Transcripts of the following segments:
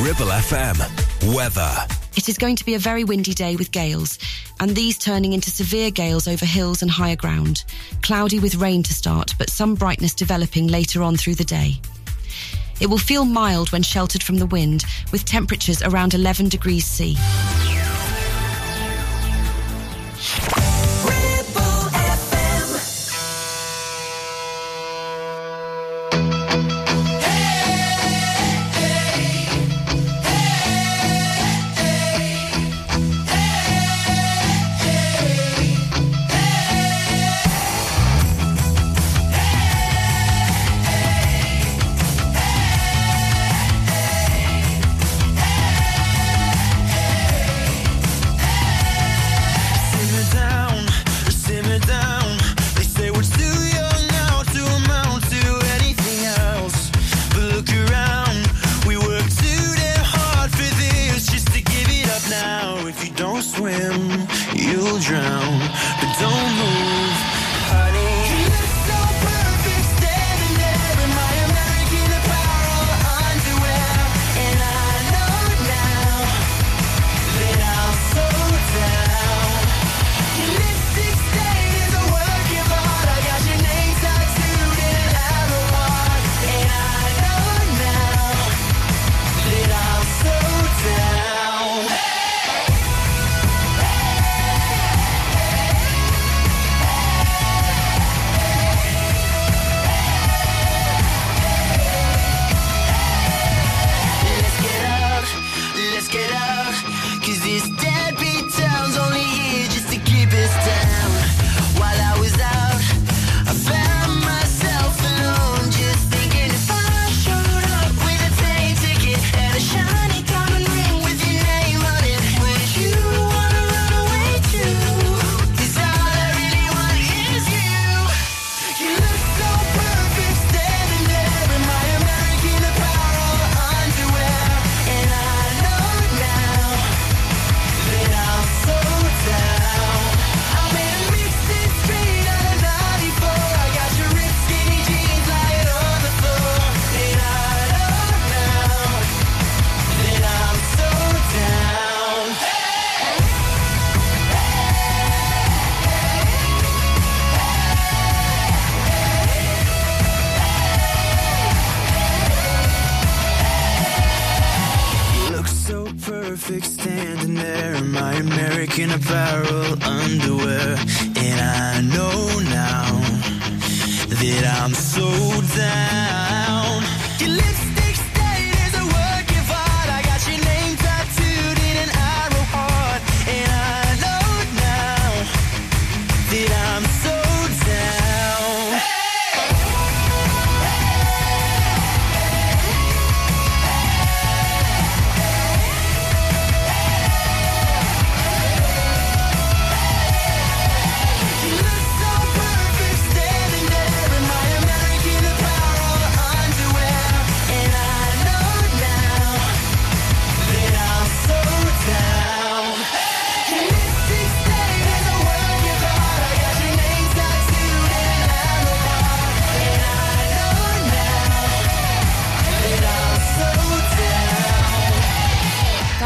Ribble FM. Weather. It is going to be a very windy day with gales, and these turning into severe gales over hills and higher ground. Cloudy with rain to start, but some brightness developing later on through the day. It will feel mild when sheltered from the wind, with temperatures around 11 degrees C.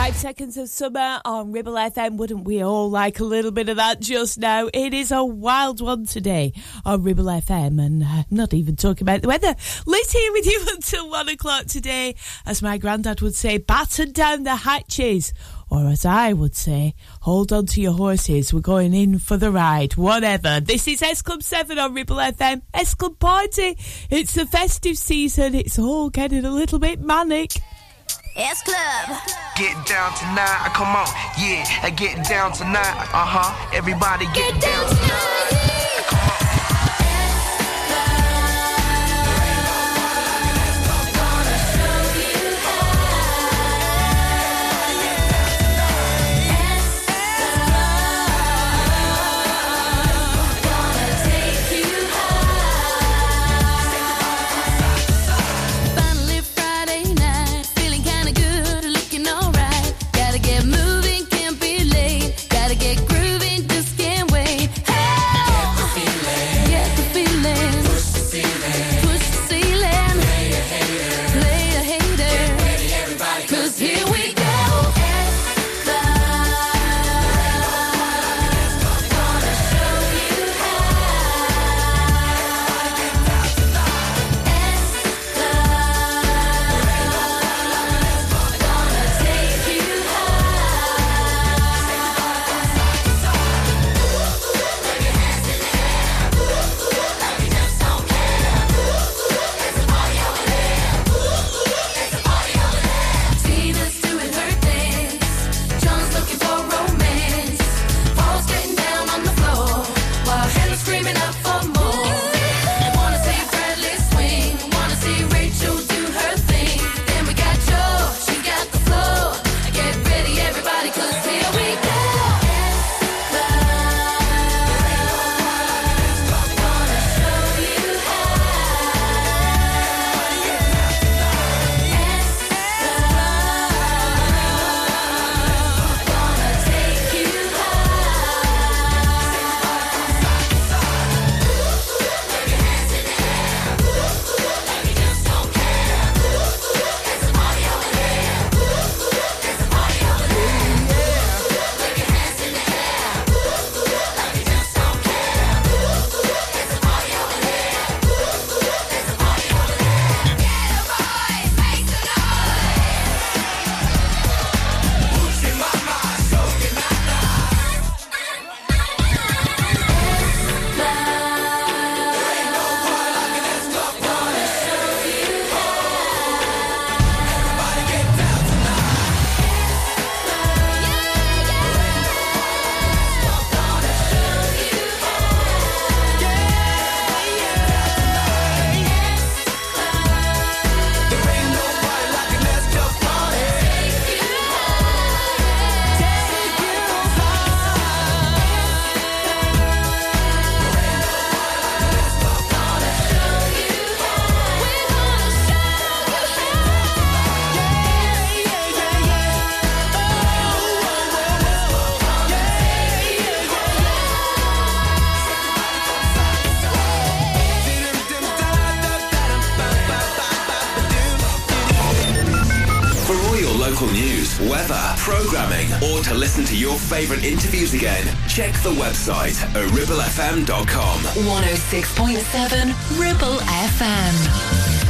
of summer on Ribble FM. Wouldn't we all like a little bit of that just now? It is a wild one today on Ribble FM, and uh, not even talking about the weather. Liz here with you until one o'clock today. As my granddad would say, batten down the hatches. Or as I would say, hold on to your horses. We're going in for the ride. Whatever. This is S Club 7 on Ribble FM. S Club Party. It's the festive season. It's all getting a little bit manic. S Club. Get down tonight, come on, yeah. I Get down tonight, uh huh. Everybody get, get down, down tonight. tonight. Local news, weather, programming, or to listen to your favourite interviews again, check the website at ribblefm.com. 106.7 Ribble FM.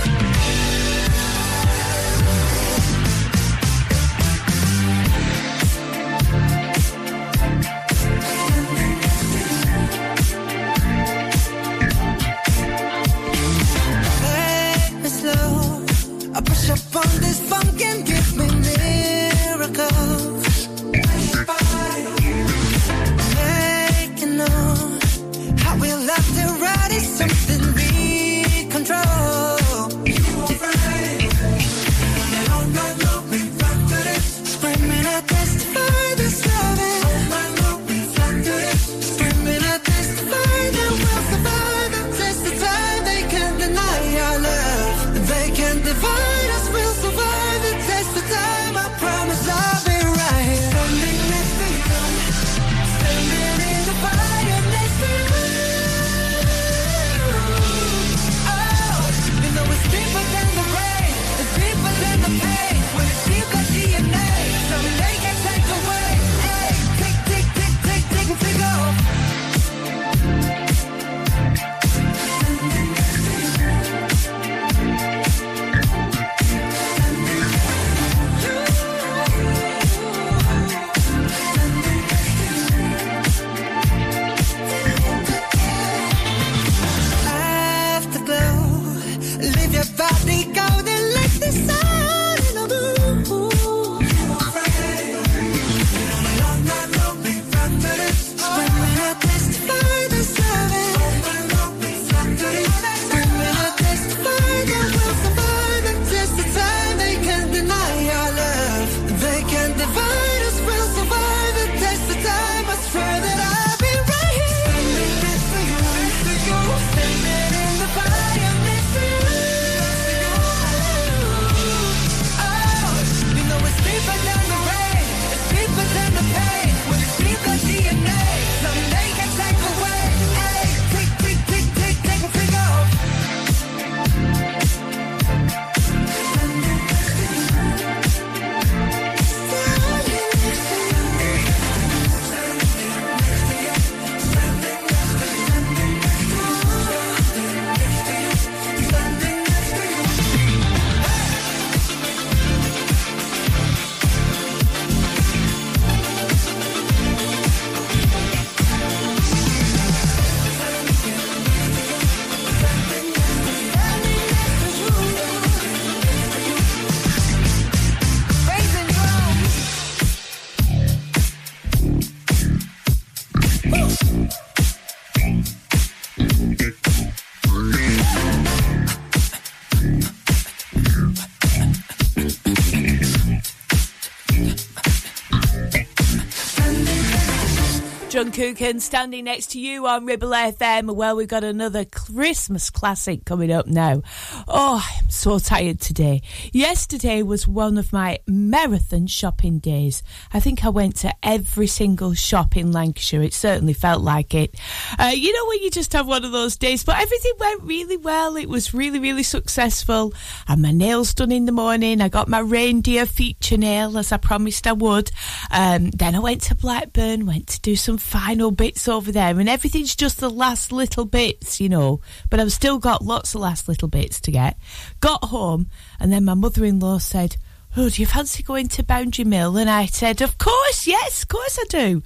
Cookin standing next to you on Ribble FM. Well, we've got another Christmas classic coming up now. Oh, I'm so tired today. Yesterday was one of my marathon shopping days. I think I went to every single shop in Lancashire. It certainly felt like it. Uh, you know when you just have one of those days, but everything went really well. It was really, really successful. And my nails done in the morning. I got my reindeer feature nail as I promised I would. Um, then I went to Blackburn, went to do some final bits over there, and everything's just the last little bits, you know. But I've still got lots of last little bits to get. Got home, and then my mother in law said, Oh, do you fancy going to Boundary Mill? And I said, Of course, yes, of course I do.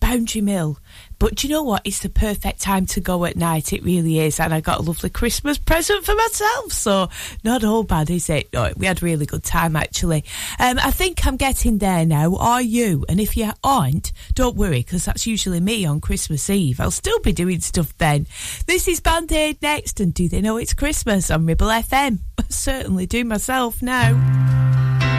Boundary Mill. But do you know what? It's the perfect time to go at night. It really is. And I got a lovely Christmas present for myself. So not all bad, is it? No, we had a really good time, actually. Um, I think I'm getting there now. Are you? And if you aren't, don't worry, because that's usually me on Christmas Eve. I'll still be doing stuff then. This is Band Aid next. And do they know it's Christmas on Ribble FM? I certainly do myself now.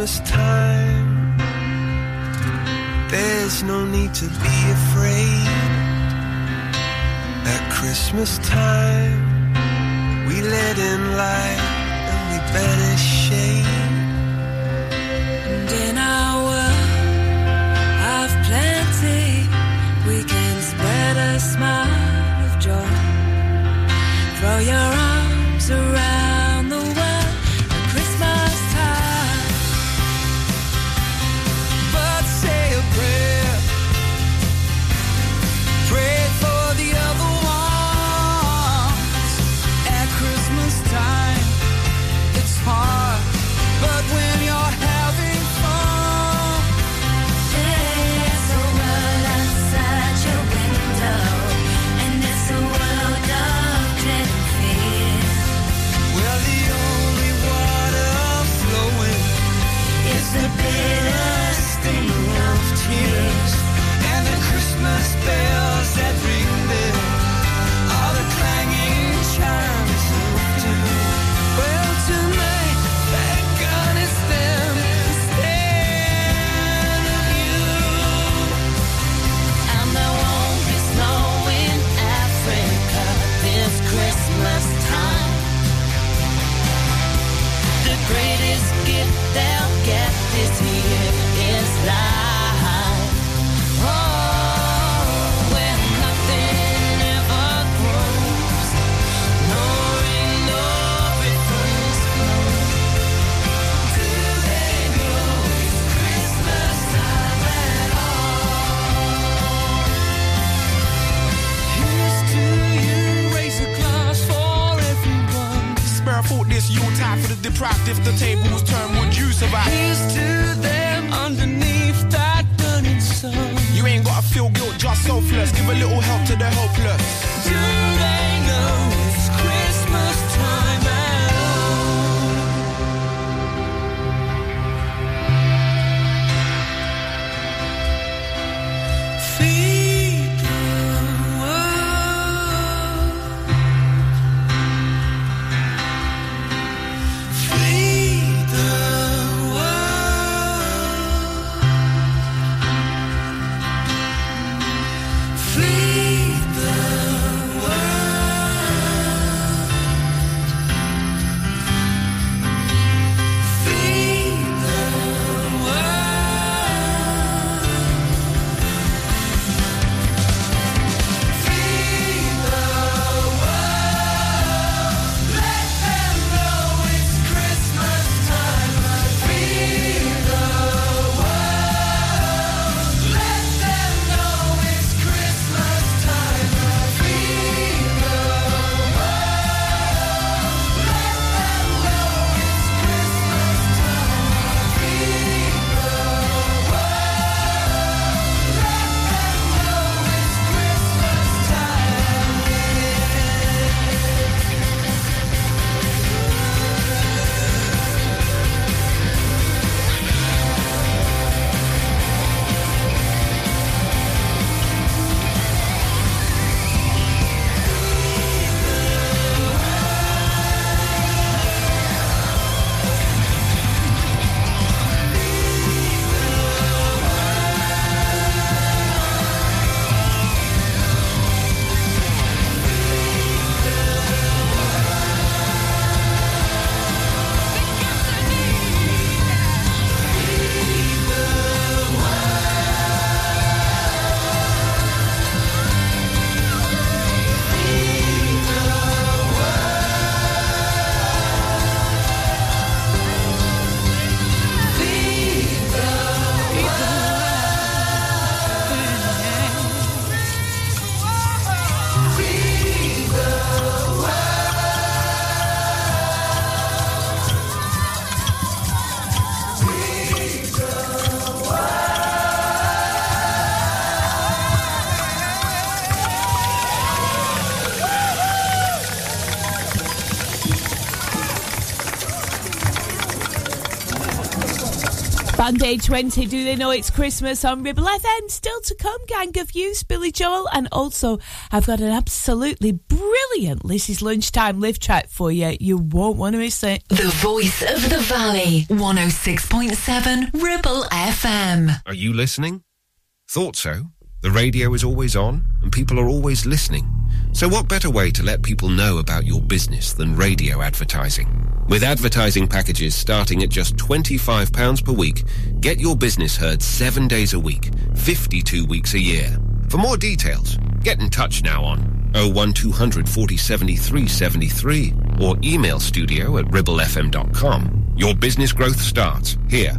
Christmas time. There's no need to be afraid. At Christmas time, we let in light and we banish shame. And in our world of plenty, we can spread a smile of joy. Throw your arms Day 20, do they know it's Christmas on Ribble FM? Still to come, Gang of Youths, Billy Joel, and also I've got an absolutely brilliant Lizzie's Lunchtime live track for you. You won't want to miss it. The voice of the valley, 106.7 Ribble FM. Are you listening? Thought so. The radio is always on, and people are always listening. So, what better way to let people know about your business than radio advertising? With advertising packages starting at just £25 per week, get your business heard seven days a week, 52 weeks a year. For more details, get in touch now on 01200 40 73 73 or email studio at ribblefm.com. Your business growth starts here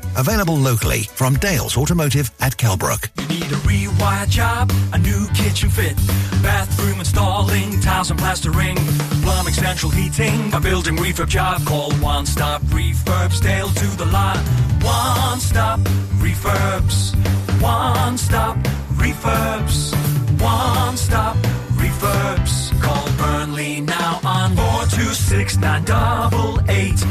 Available locally from Dales Automotive at Kelbrook. You need a rewire job, a new kitchen fit, bathroom installing, tiles and plastering, plumbing, central heating, a building refurb job. Call One Stop Refurbs, Dale to the lot. One Stop Refurbs. One Stop Refurbs. One Stop Refurbs. Call Burnley now on 426 988.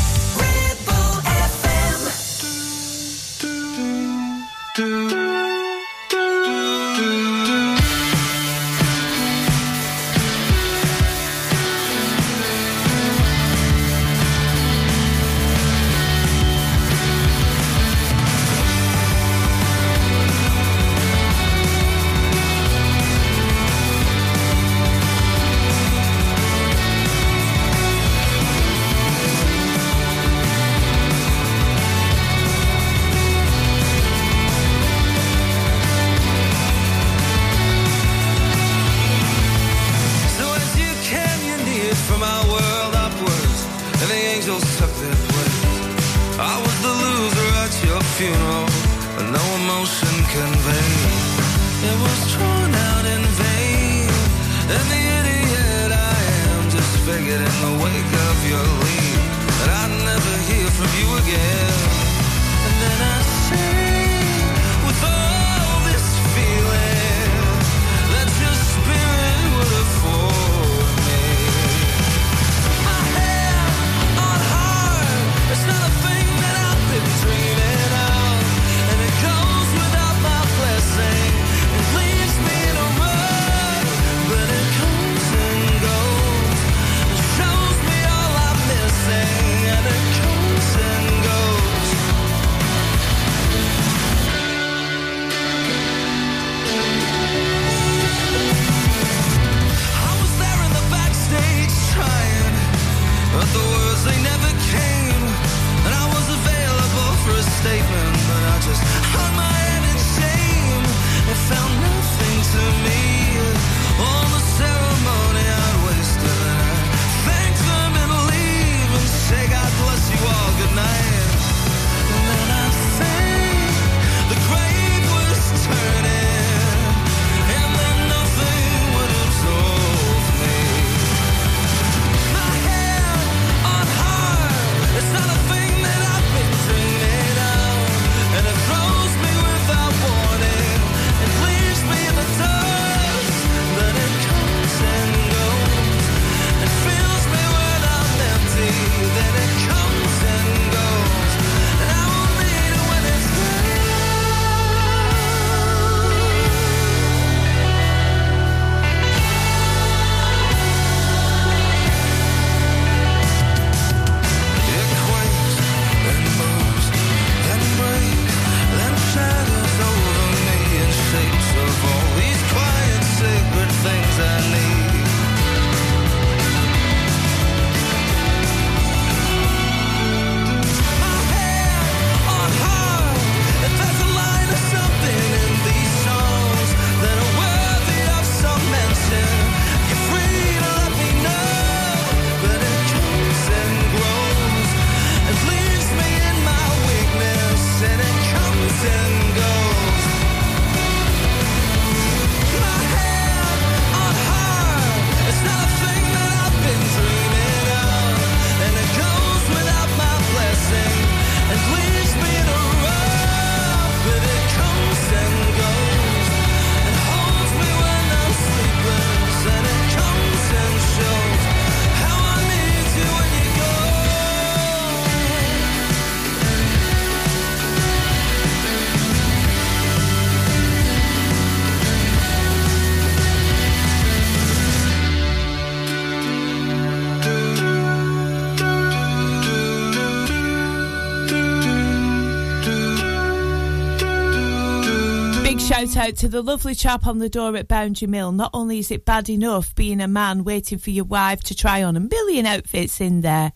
Out to the lovely chap on the door at Boundary Mill. Not only is it bad enough being a man waiting for your wife to try on a million outfits in there,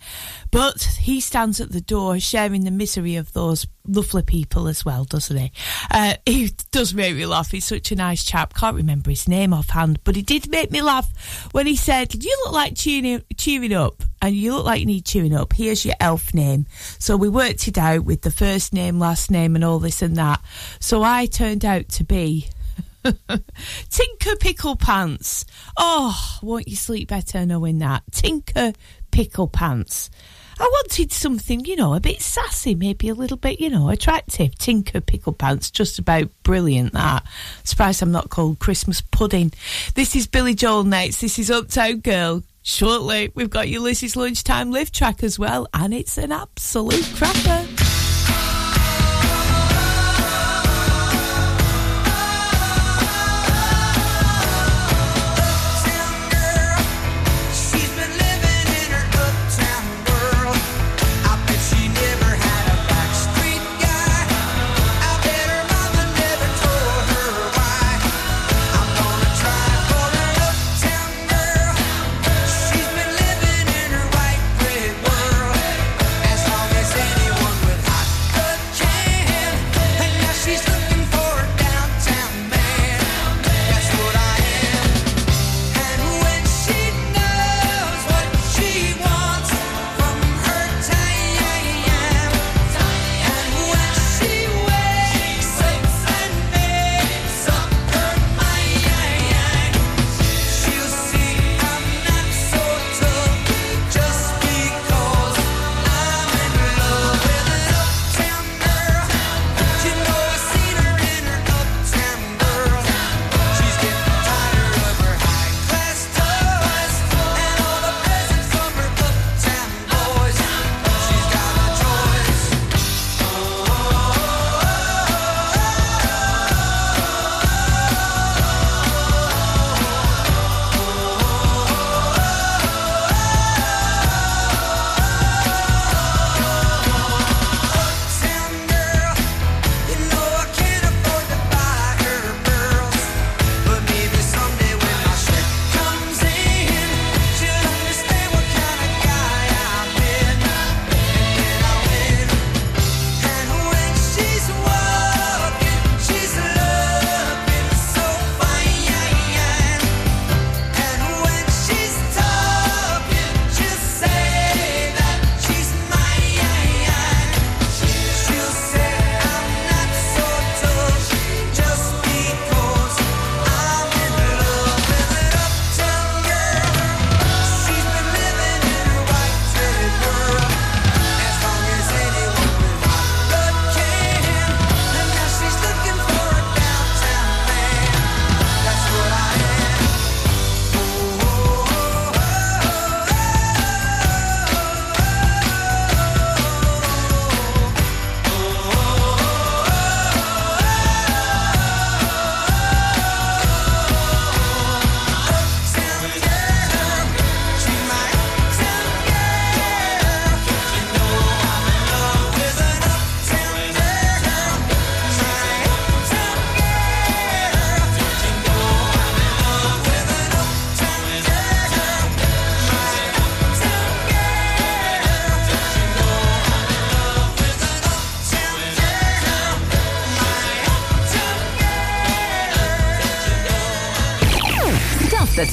but he stands at the door sharing the misery of those lovely people as well, doesn't he? Uh, he does make me laugh. He's such a nice chap. Can't remember his name offhand, but he did make me laugh when he said, You look like cheering, cheering up and you look like you need cheering up. Here's your elf name. So we worked it out with the first name, last name, and all this and that. So I turned out to be. Tinker Pickle Pants. Oh, won't you sleep better knowing that? Tinker Pickle Pants. I wanted something, you know, a bit sassy, maybe a little bit, you know, attractive. Tinker Pickle Pants, just about brilliant that. Surprised I'm not called Christmas Pudding. This is Billy Joel Nights. This is Uptown Girl. Shortly, we've got Lizzie's Lunchtime Live track as well, and it's an absolute cracker.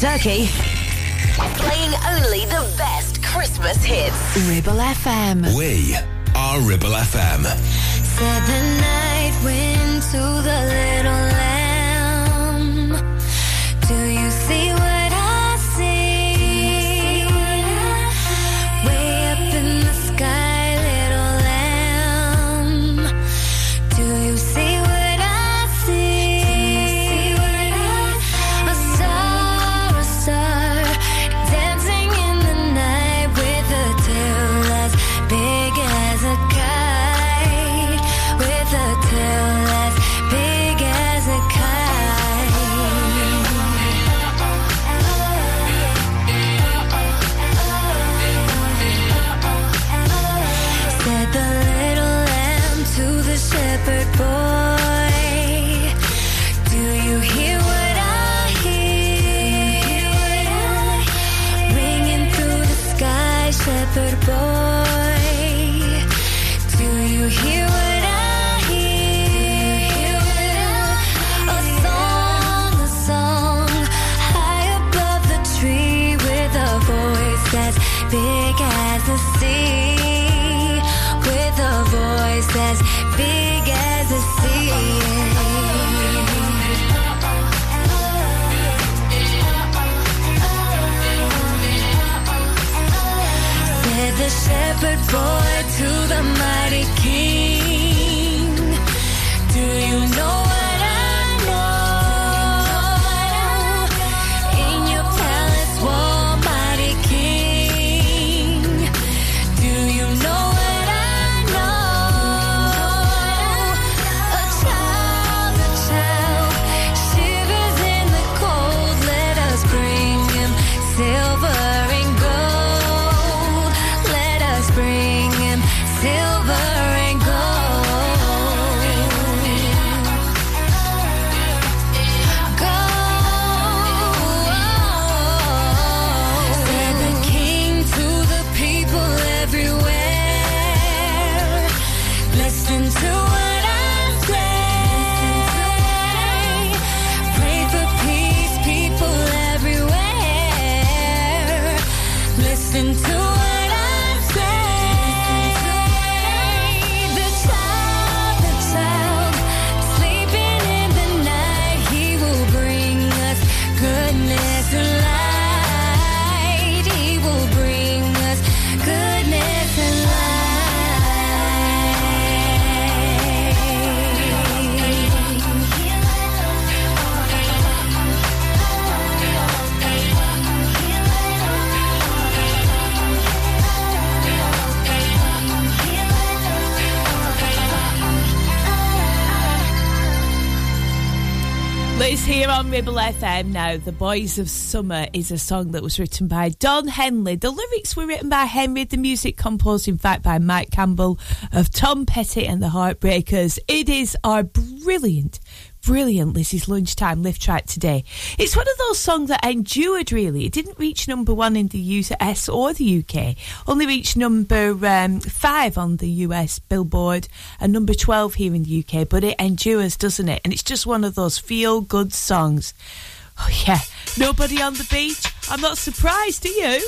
Turkey. Listen Liz here on Ribble FM now. The Boys of Summer is a song that was written by Don Henley. The lyrics were written by Henley, the music composed, in fact, by Mike Campbell of Tom Petty and the Heartbreakers. It is our brilliant, brilliant Lizzie's Lunchtime lift track today. It's one of those songs that endured, really. It didn't reach number one in the US or the UK, only reached number um, five on the US Billboard and number 12 here in the UK, but it endures, doesn't it? And it's just one of those feel good songs. Oh, yeah. Nobody on the beach? I'm not surprised, are you?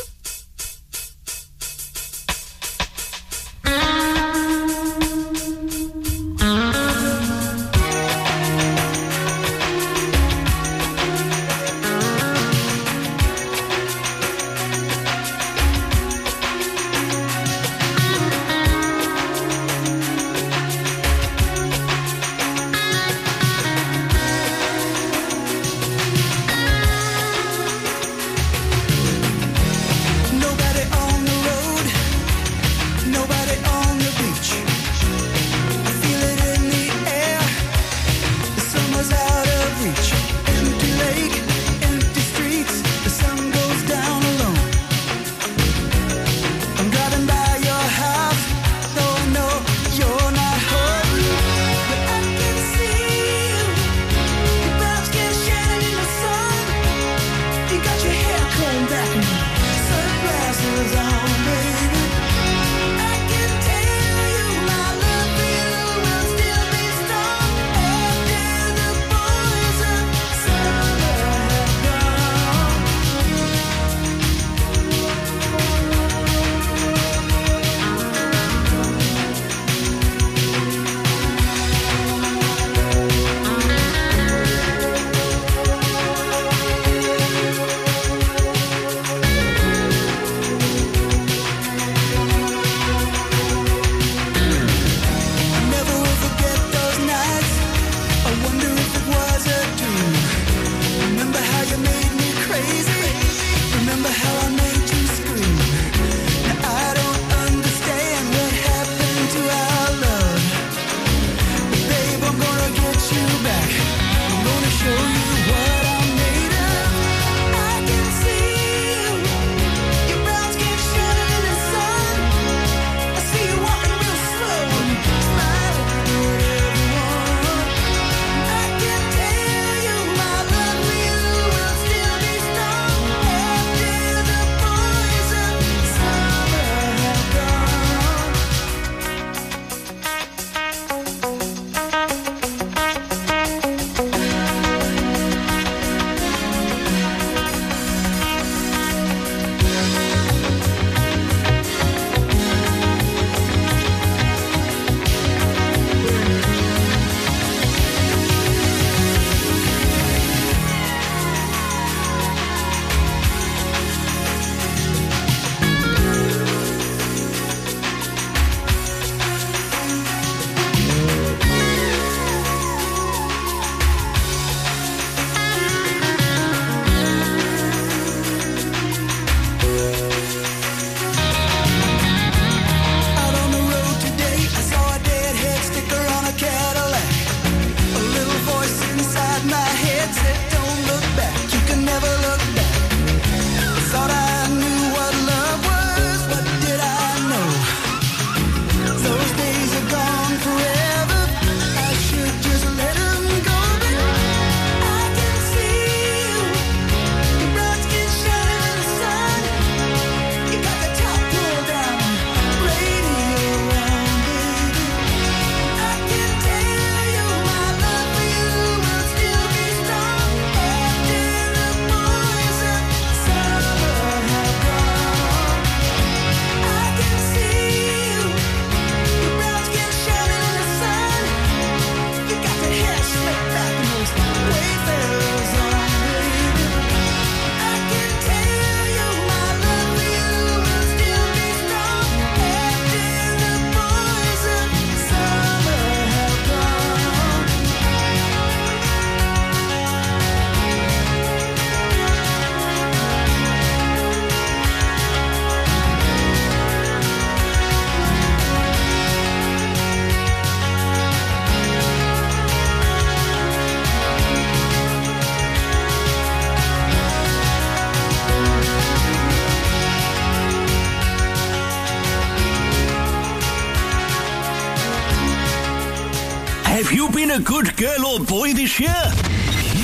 Boy this year?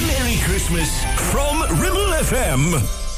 Merry Christmas from Ribble FM.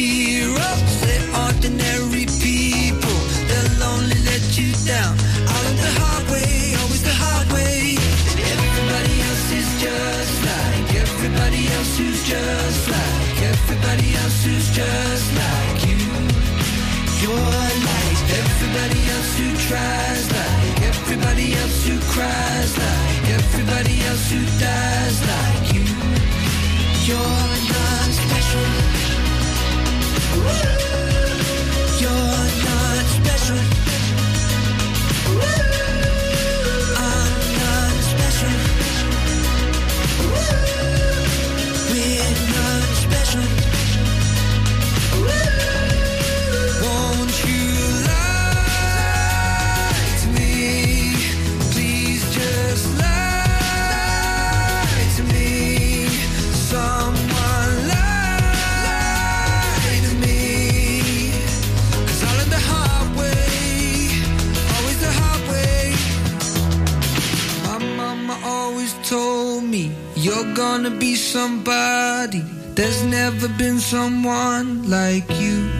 Heroes. They're ordinary people. They'll only let you down. Of the hard way, always the hard way. Everybody else is just like everybody else who's just like everybody else who's just like you. You're like everybody else who tries, like everybody else who cries, like everybody else who dies, like you. You're not special. Yeah. Gonna be somebody. There's never been someone like you.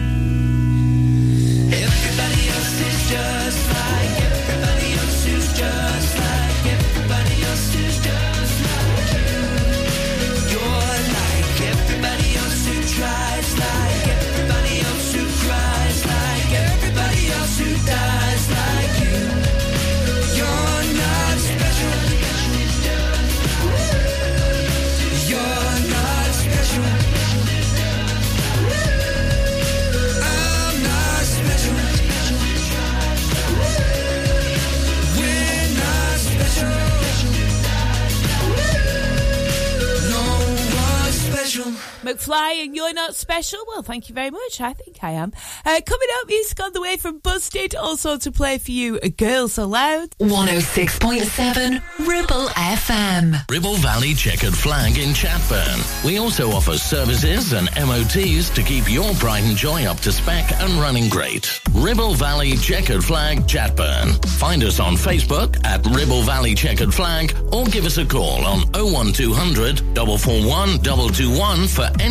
McFly, and you're not special? Well, thank you very much. I think I am. Uh, coming up, music on the way from Busted. Also to play for you, Girls Girl So Loud. 106.7 Ribble FM. Ribble Valley Checkered Flag in Chatburn. We also offer services and MOTs to keep your pride and joy up to spec and running great. Ribble Valley Checkered Flag, Chatburn. Find us on Facebook at Ribble Valley Checkered Flag or give us a call on 01200 441 221 for any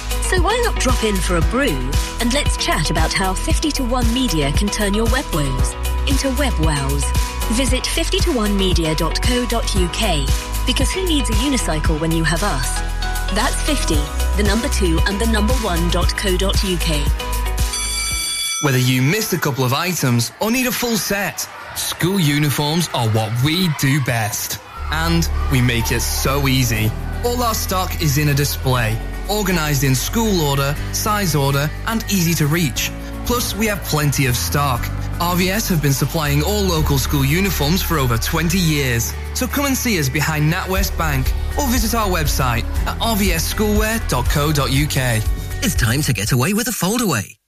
So why not drop in for a brew and let's chat about how 50 to 1 Media can turn your web woes into web wows. Visit 50to1media.co.uk because who needs a unicycle when you have us? That's 50, the number 2 and the number 1.co.uk. Whether you missed a couple of items or need a full set, school uniforms are what we do best. And we make it so easy. All our stock is in a display, organized in school order, size order, and easy to reach. Plus, we have plenty of stock. RVS have been supplying all local school uniforms for over 20 years. So come and see us behind NatWest Bank or visit our website at rvsschoolwear.co.uk. It's time to get away with a foldaway.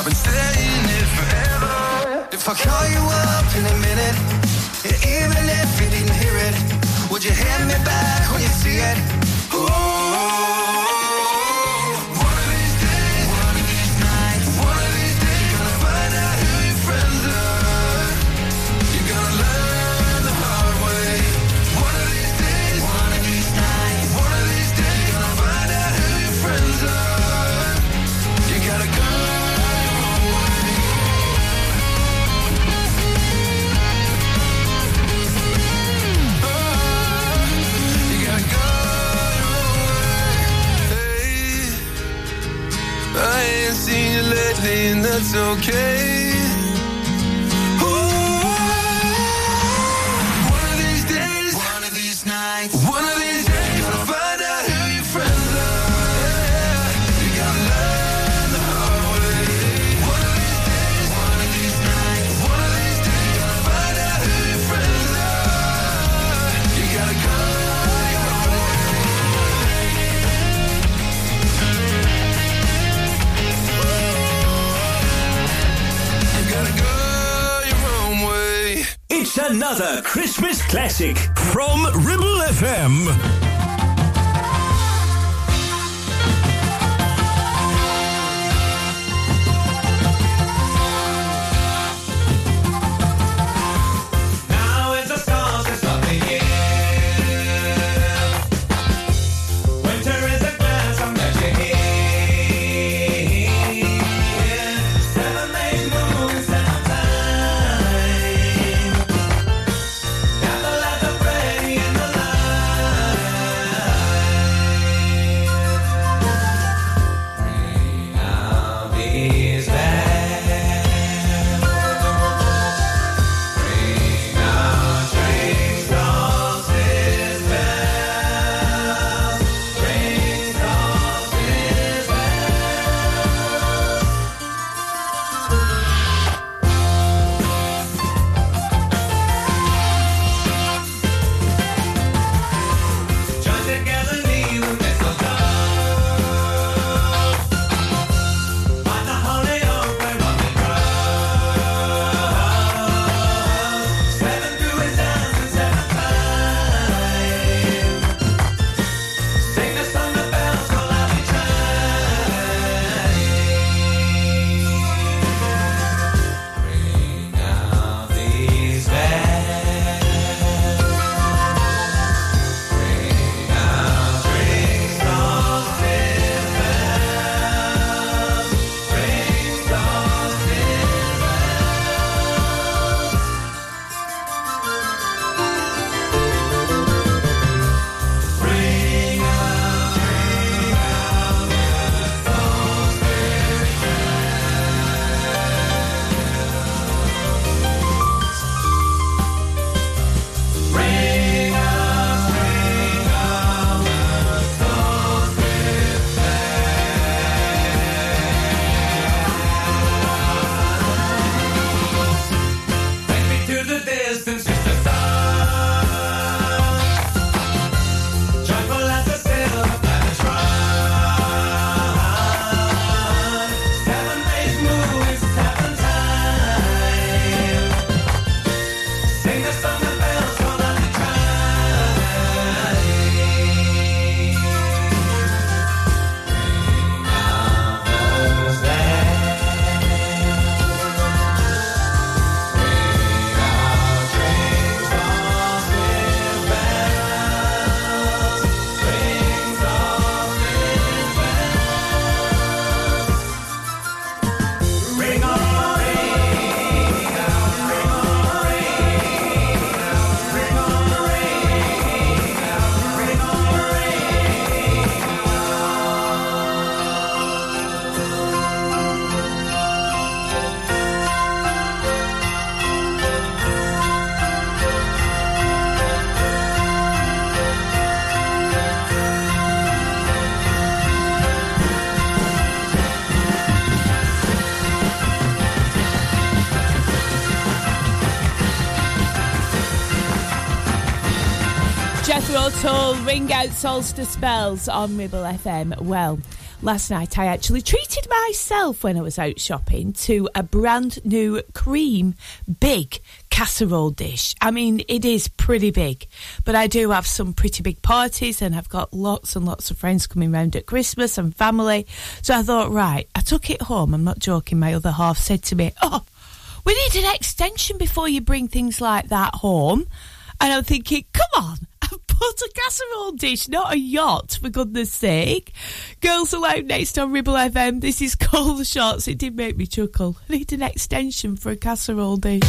I've been saying it forever. If I call you up in a minute, even if you didn't hear it, would you hand me back when you see it? Ooh. That's okay. another Christmas classic from Ribble FM. Jethro ring out solstice bells on Ribble FM. Well, last night I actually treated myself when I was out shopping to a brand new cream big casserole dish. I mean, it is pretty big, but I do have some pretty big parties and I've got lots and lots of friends coming round at Christmas and family. So I thought, right, I took it home. I'm not joking. My other half said to me, Oh, we need an extension before you bring things like that home. And I'm thinking, come on, bought a casserole dish, not a yacht, for goodness sake. Girls Aloud next on Ribble FM. This is Call the Shots. It did make me chuckle. I need an extension for a casserole dish.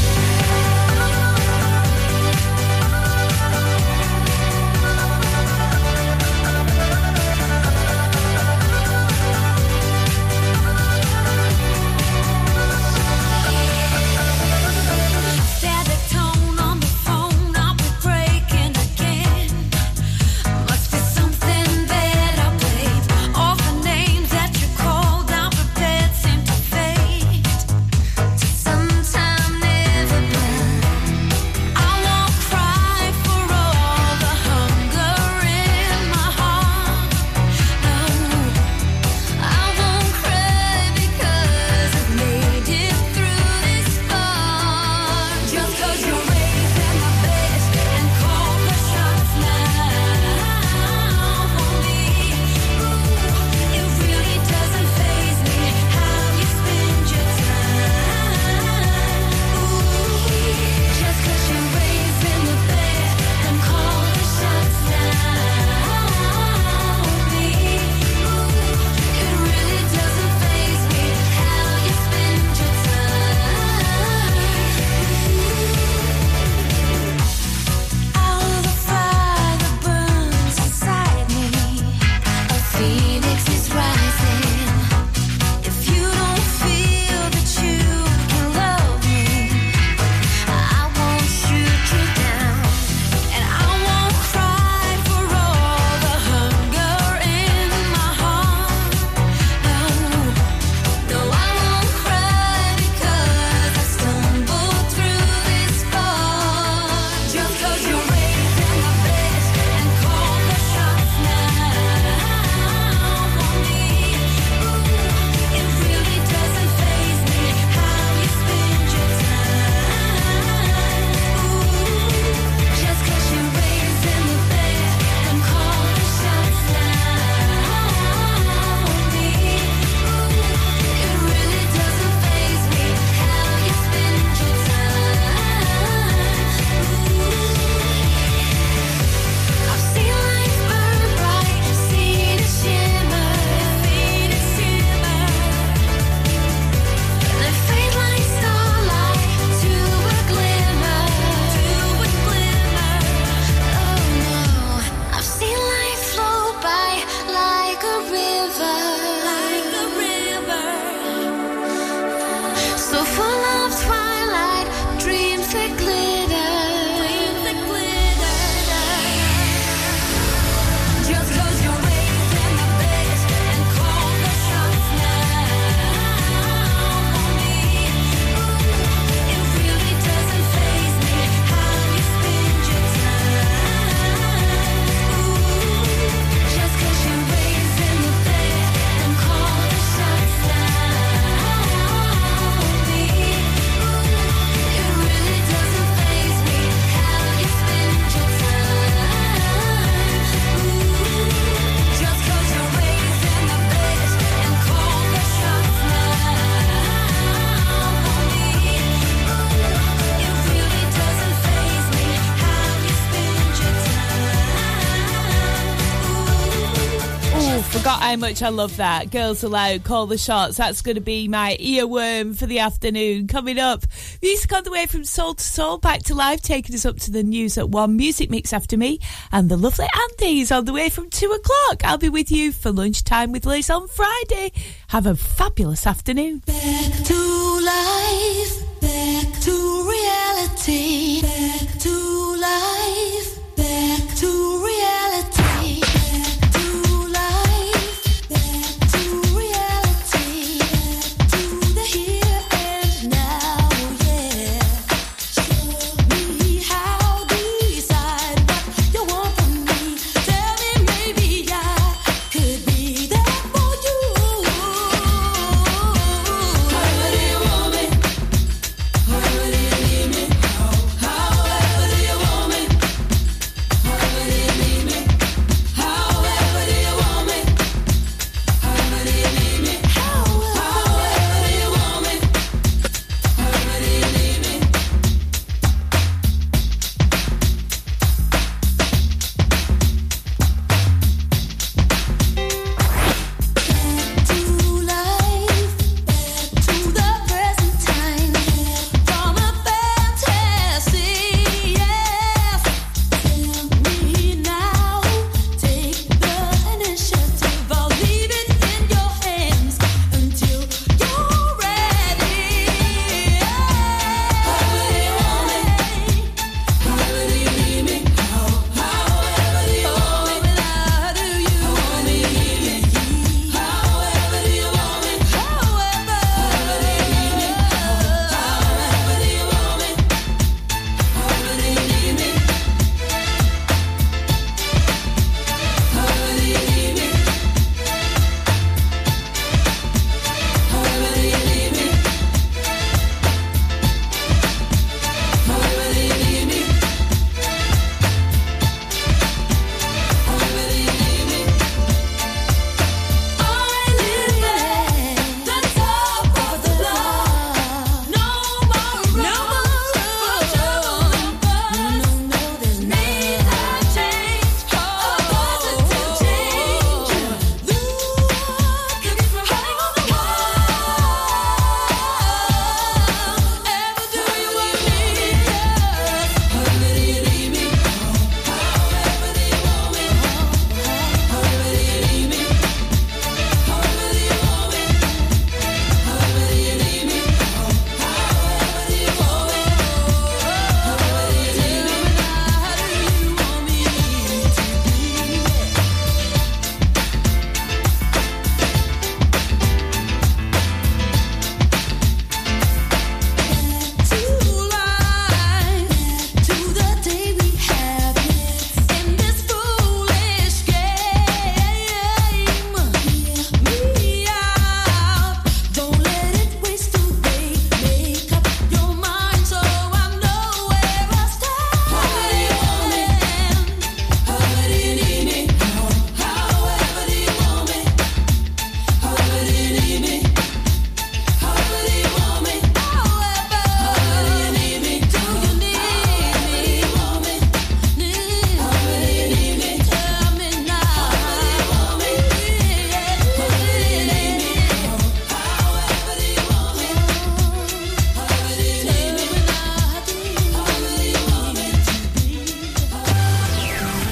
How much I love that. Girls Aloud, call the shots. That's going to be my earworm for the afternoon. Coming up, music on the way from Soul II Soul, back to life, taking us up to the news at one. Music mix after me, and the lovely Andy's on the way from two o'clock. I'll be with you for lunchtime with Liz on Friday. Have a fabulous afternoon. Back To life.